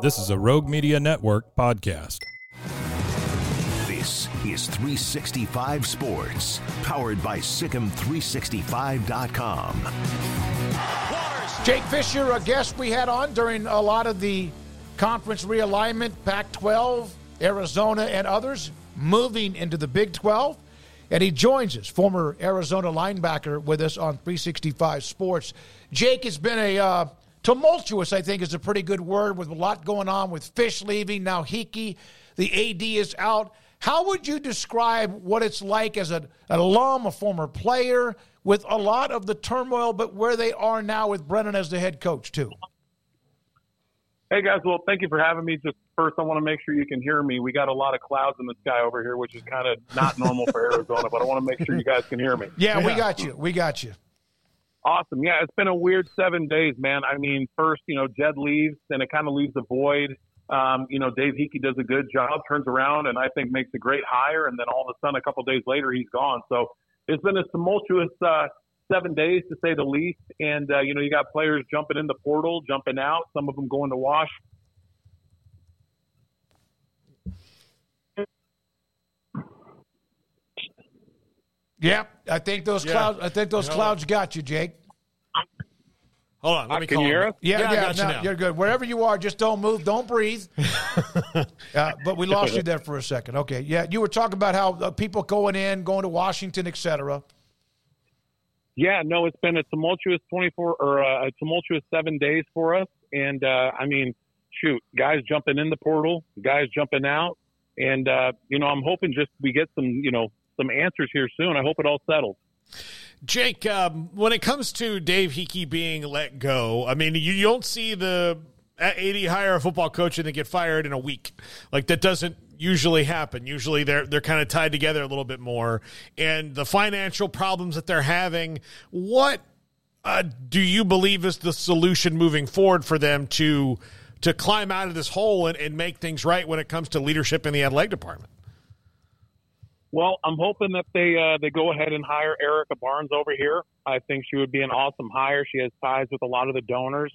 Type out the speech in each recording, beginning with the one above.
This is a Rogue Media Network podcast. This is 365 Sports, powered by Sikkim365.com. Jake Fischer, a guest we had on during a lot of the conference realignment, Pac 12, Arizona, and others, moving into the Big 12. And he joins us, former Arizona linebacker, with us on 365 Sports. Jake has been a. Uh, tumultuous, I think, is a pretty good word with a lot going on with Fisch leaving. Now Heeke, the AD, is out. How would you describe what it's like as a, an alum, a former player, with a lot of the turmoil, but where they are now with Brennan as the head coach, too? Hey, guys. Well, thank you for having me. Just first, I want to make sure you can hear me. We got a lot of clouds in the sky over here, which is kind of not normal for Arizona, but I want to make sure you guys can hear me. Yeah, we got you. We got you. Awesome. Yeah, it's been a weird seven days, man. I mean, first, you know, Jedd leaves, and it kind of leaves a void. Um, you know, Dave Heeke does a good job, turns around, and I think makes a great hire. And then all of a sudden, a couple days later, he's gone. So it's been a tumultuous uh, seven days, to say the least. And, uh, you know, you got players jumping in the portal, jumping out, some of them going to wash. Yep, I think those Yeah. clouds. I think those You know clouds got you, Jake. Hold on, let me Can call you hear us? Yeah, Yeah, I yeah, got you no, now. you're good. Wherever you are, just don't move, don't breathe. uh, but we lost you there for a second. Okay, yeah, you were talking about how uh, people going in, going to Washington, etc. Yeah, no, it's been a tumultuous 24 or uh, a tumultuous seven days for us. And uh, I mean, shoot, guys jumping in the portal, guys jumping out, and uh, you know, I'm hoping just we get some, you know, some answers here soon. I hope it all settles. Jake, um, when it comes to Dave Heeke being let go, I mean, you, don't see the AD hire a football coach and they get fired in a week. Like that doesn't usually happen. Usually they're they're kind of tied together a little bit more. And the financial problems that they're having, what uh, do you believe is the solution moving forward for them to to climb out of this hole and, and make things right when it comes to leadership in the athletic department? Well, I'm hoping that they uh, they go ahead and hire Erica Barnes over here. I think she would be an awesome hire. She has ties with a lot of the donors,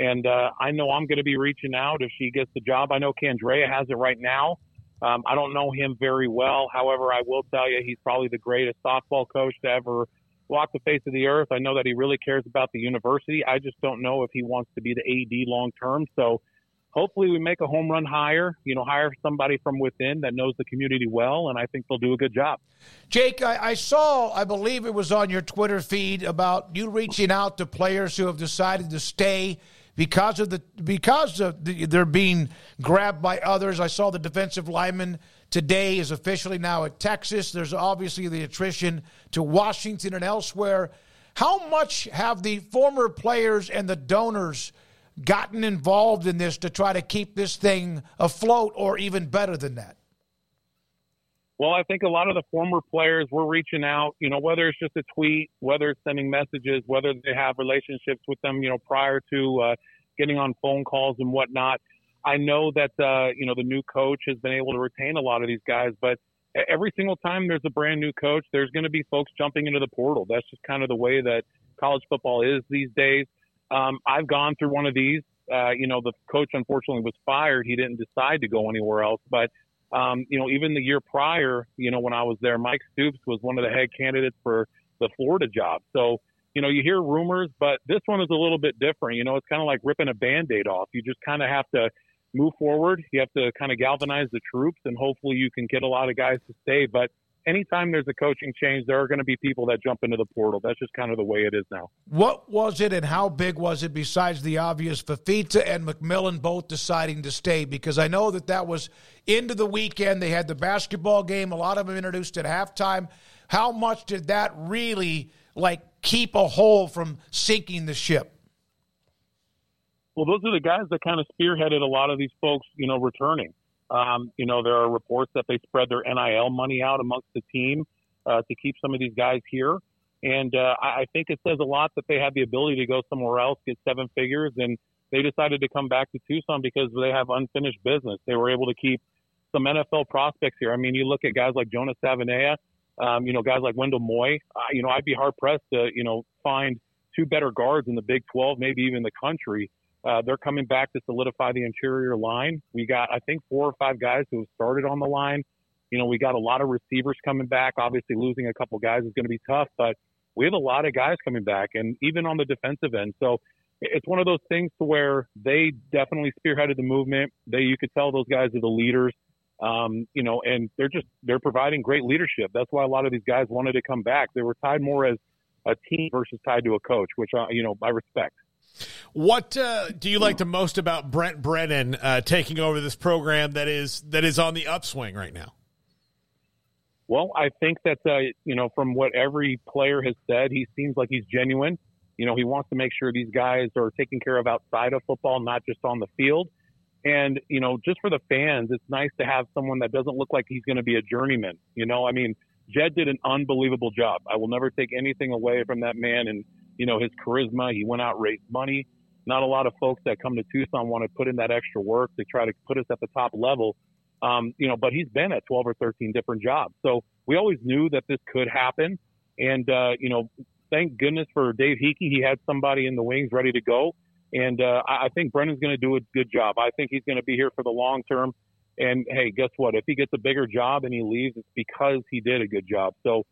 and uh, I know I'm going to be reaching out if she gets the job. I know Candrea has it right now. Um, I don't know him very well. However, I will tell you he's probably the greatest softball coach to ever walk the face of the earth. I know that he really cares about the university. I just don't know if he wants to be the AD long term. So hopefully we make a home run hire, you know, hire somebody from within that knows the community well, and I think they'll do a good job. Jake, I, I saw, I believe it was on your Twitter feed about you reaching out to players who have decided to stay because of the because of the, they're being grabbed by others. I saw the defensive lineman today is officially now at Texas. There's obviously the attrition to Washington and elsewhere. How much have the former players and the donors gotten involved in this to try to keep this thing afloat, or even better than that? Well, I think a lot of the former players were reaching out, you know, whether it's just a tweet, whether it's sending messages, whether they have relationships with them, you know, prior to uh, getting on phone calls and whatnot. I know that, uh, you know, the new coach has been able to retain a lot of these guys, but every single time there's a brand new coach, there's going to be folks jumping into the portal. That's just kind of the way that college football is these days. Um, I've gone through one of these. Uh, you know, the coach unfortunately was fired. He didn't decide to go anywhere else, but um, you know, even the year prior, you know, when I was there, Mike Stoops was one of the head candidates for the Florida job. So you know, you hear rumors, but this one is a little bit different. You know, it's kind of like ripping a band aid off. You just kind of have to move forward. You have to kind of galvanize the troops, and hopefully you can get a lot of guys to stay. But anytime there's a coaching change, there are going to be people that jump into the portal. That's just kind of the way it is now. What was it and how big was it besides the obvious Fifita and McMillan both deciding to stay? Because I know that that was into the weekend. They had the basketball game, a lot of them introduced at halftime. How much did that really like keep a hole from sinking the ship? Well, those are the guys that kind of spearheaded a lot of these folks, you know, returning. Um, you know, there are reports that they spread their NIL money out amongst the team uh, to keep some of these guys here. And uh, I think it says a lot that they have the ability to go somewhere else, get seven figures, and they decided to come back to Tucson because they have unfinished business. They were able to keep some NFL prospects here. I mean, you look at guys like Jonas Savaiinaea, um, you know, guys like Wendell Moe. Uh, you know, I'd be hard pressed to, you know, find two better guards in the Big 12, maybe even the country uh, they're coming back to solidify the interior line. We got, I think, four or five guys who have started on the line. You know, we got a lot of receivers coming back. Obviously, losing a couple guys is going to be tough, but we have a lot of guys coming back, and even on the defensive end. So it's one of those things to where they definitely spearheaded the movement. They, you could tell those guys are the leaders. Um, you know, and they're just they're providing great leadership. That's why a lot of these guys wanted to come back. They were tied more as a team versus tied to a coach, which I, you know I respect. What uh, do you like the most about Brent Brennan uh, taking over this program that is that is on the upswing right now? Well, I think that uh, you know from what every player has said, he seems like he's genuine. You know, he wants to make sure these guys are taken care of outside of football, not just on the field. And you know, just for the fans, it's nice to have someone that doesn't look like he's going to be a journeyman. You know, I mean, Jedd did an unbelievable job. I will never take anything away from that man and you know, his charisma. He went out, raised money. Not a lot of folks that come to Tucson want to put in that extra work to try to put us at the top level. Um, you know, but he's been at 12 or 13 different jobs. So we always knew that this could happen. And, uh, you know, thank goodness for Dave Heeke. He had somebody in the wings ready to go. And uh, I think Brennan's going to do a good job. I think he's going to be here for the long term. And hey, guess what? If he gets a bigger job and he leaves, it's because he did a good job. So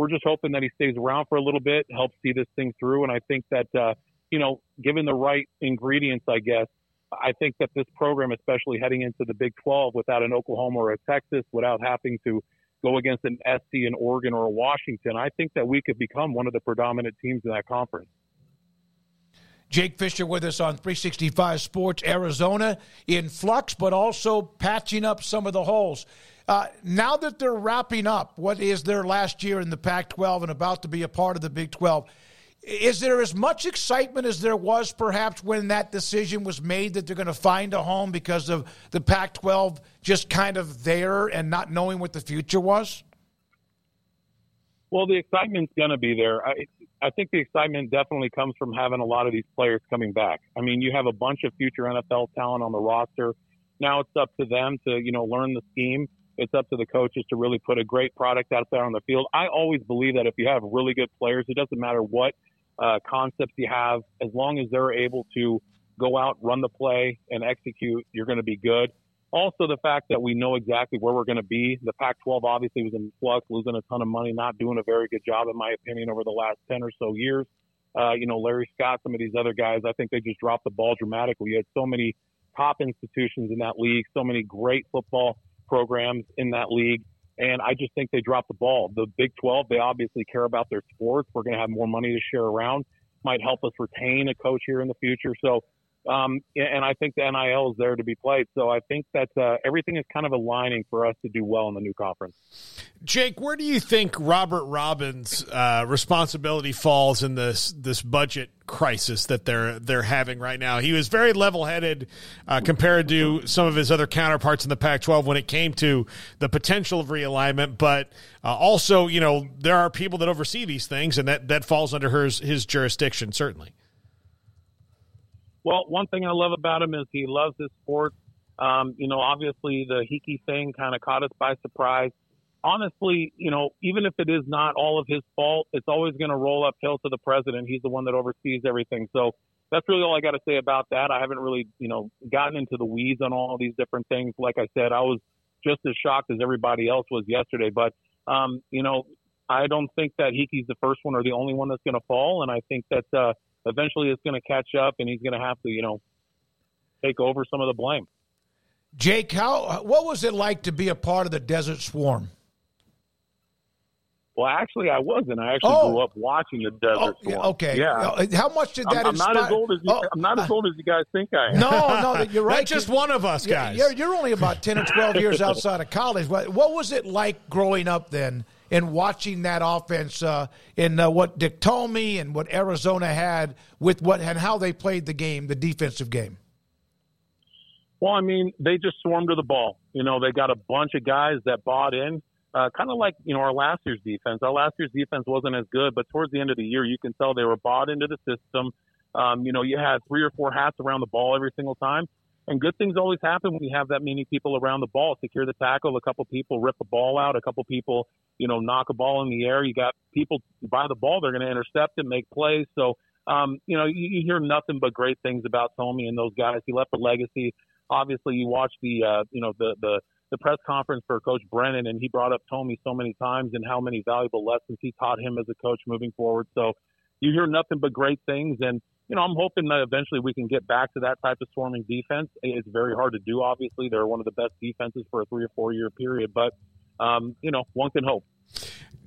we're just hoping that he stays around for a little bit, helps see this thing through. And I think that, uh, you know, given the right ingredients, I guess, I think that this program, especially heading into the Big 12 without an Oklahoma or a Texas, without having to go against an SC in Oregon or a Washington, I think that we could become one of the predominant teams in that conference. Jake Fischer with us on 365 Sports Arizona in flux, but also patching up some of the holes. Uh, now that they're wrapping up what is their last year in the Pac 12 and about to be a part of the Big 12, is there as much excitement as there was perhaps when that decision was made that they're going to find a home because of the Pac 12 just kind of there and not knowing what the future was? Well, the excitement's going to be there. I, I think the excitement definitely comes from having a lot of these players coming back. I mean, you have a bunch of future NFL talent on the roster. Now it's up to them to, you know, learn the scheme it's up to the coaches to really put a great product out there on the field. I always believe that if you have really good players, it doesn't matter what uh, concepts you have, as long as they're able to go out, run the play, and execute, you're going to be good. Also, the fact that we know exactly where we're going to be. The Pac 12 obviously was in flux, losing a ton of money, not doing a very good job, in my opinion, over the last 10 or so years. Uh, you know, Larry Scott, some of these other guys, I think they just dropped the ball dramatically. You had so many top institutions in that league, so many great football programs in that league. And I just think they dropped the ball. The Big 12, they obviously care about their sports. We're going to have more money to share around. Might help us retain a coach here in the future. So um, and I think the NIL is there to be played. So I think that uh, everything is kind of aligning for us to do well in the new conference. Jake, where do you think Robert Robbins' uh, responsibility falls in this this budget crisis that they're they're having right now? He was very level headed uh, compared to some of his other counterparts in the Pac-12 when it came to the potential of realignment, but uh, also, you know, there are people that oversee these things, and that that falls under his his jurisdiction certainly. Well, one thing I love about him is he loves his sport. Um, you know, obviously the Heeke thing kind of caught us by surprise. Honestly, you know, even if it is not all of his fault, it's always going to roll uphill to the president. He's the one that oversees everything. So that's really all I got to say about that. I haven't really, you know, gotten into the weeds on all these different things. Like I said, I was just as shocked as everybody else was yesterday. But, um, you know, I don't think that Heeke's the first one or the only one that's going to fall, and I think that uh, eventually it's going to catch up, and he's going to have to, you know, take over some of the blame. Jake, how what was it like to be a part of the Desert Swarm? Well, actually, I wasn't. I actually Oh. grew up watching the Desert Oh, Storm. okay. Yeah. Uh, How much did I'm, that I'm not as old as you, Oh, I'm not as old as you guys think I am. No, no, you're right. Not just one of us, guys. You're, you're only about 10 or 12 years outside of college. What, what was it like growing up then and watching that offense uh, in uh, what Dick Tomey and what Arizona had with what and how they played the game, the defensive game? Well, I mean, they just swarmed to the ball. You know, they got a bunch of guys that bought in, uh, kind of like, you know, our last year's defense. Our last year's defense wasn't as good, but towards the end of the year, you can tell they were bought into the system. Um, you know, you had three or four hats around the ball every single time. And good things always happen when you have that many people around the ball. Secure the tackle, a couple people rip the ball out, a couple people, you know, knock a ball in the air. You got people by the ball, they're going to intercept it, make plays. So, um, you know, you, you hear nothing but great things about Tomey and those guys. He left a legacy obviously you watch the uh, you know the the the press conference for Coach Brennan, and he brought up Tomey so many times and how many valuable lessons he taught him as a coach moving forward. So you hear nothing but great things, and you know I'm hoping that eventually we can get back to that type of swarming defense. It's very hard to do. Obviously, they're one of the best defenses for a three or four year period, but um, you know one can hope.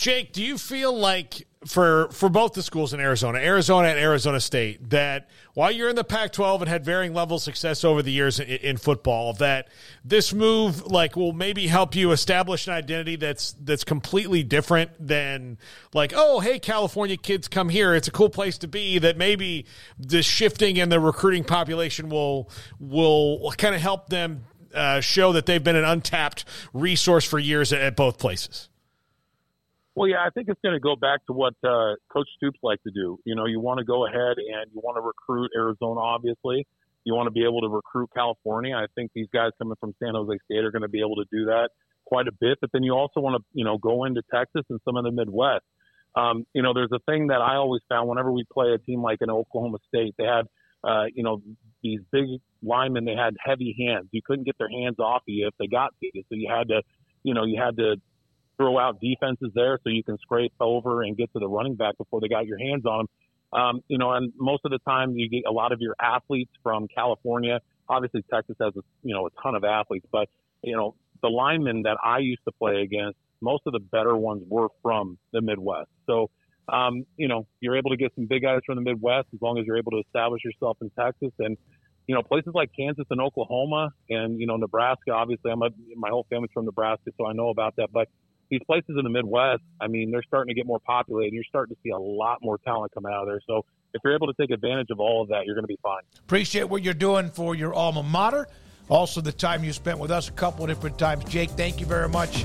Jake, do you feel like for for both the schools in Arizona, Arizona and Arizona State, that while you're in the Pac-12 and had varying levels of success over the years in, in football, that this move like will maybe help you establish an identity that's that's completely different than like, oh, hey, California kids come here, it's a cool place to be. That maybe the shifting in the recruiting population will will kind of help them uh, show that they've been an untapped resource for years at, at both places. Well, yeah, I think it's going to go back to what uh, Coach Stoops liked to do. You know, you want to go ahead and you want to recruit Arizona, obviously. You want to be able to recruit California. I think these guys coming from San Jose State are going to be able to do that quite a bit. But then you also want to, you know, go into Texas and some of the Midwest. Um, you know, there's a thing that I always found whenever we play a team like an Oklahoma State, they had, uh, you know, these big linemen. They had heavy hands. You couldn't get their hands off of you if they got to you. So you had to, you know, you had to throw out defenses there so you can scrape over and get to the running back before they got your hands on them. Um, you know, and most of the time you get a lot of your athletes from California. Obviously, Texas has a, you know a ton of athletes, but you know the linemen that I used to play against, most of the better ones were from the Midwest. So, um, you know, you're able to get some big guys from the Midwest as long as you're able to establish yourself in Texas and you know, places like Kansas and Oklahoma and, you know, Nebraska, obviously I'm a, my whole family's from Nebraska, so I know about that. But these places in the Midwest, I mean, they're starting to get more populated. You're starting to see a lot more talent come out of there. So if you're able to take advantage of all of that, you're going to be fine. Appreciate what you're doing for your alma mater. Also, the time you spent with us a couple of different times. Jake, thank you very much.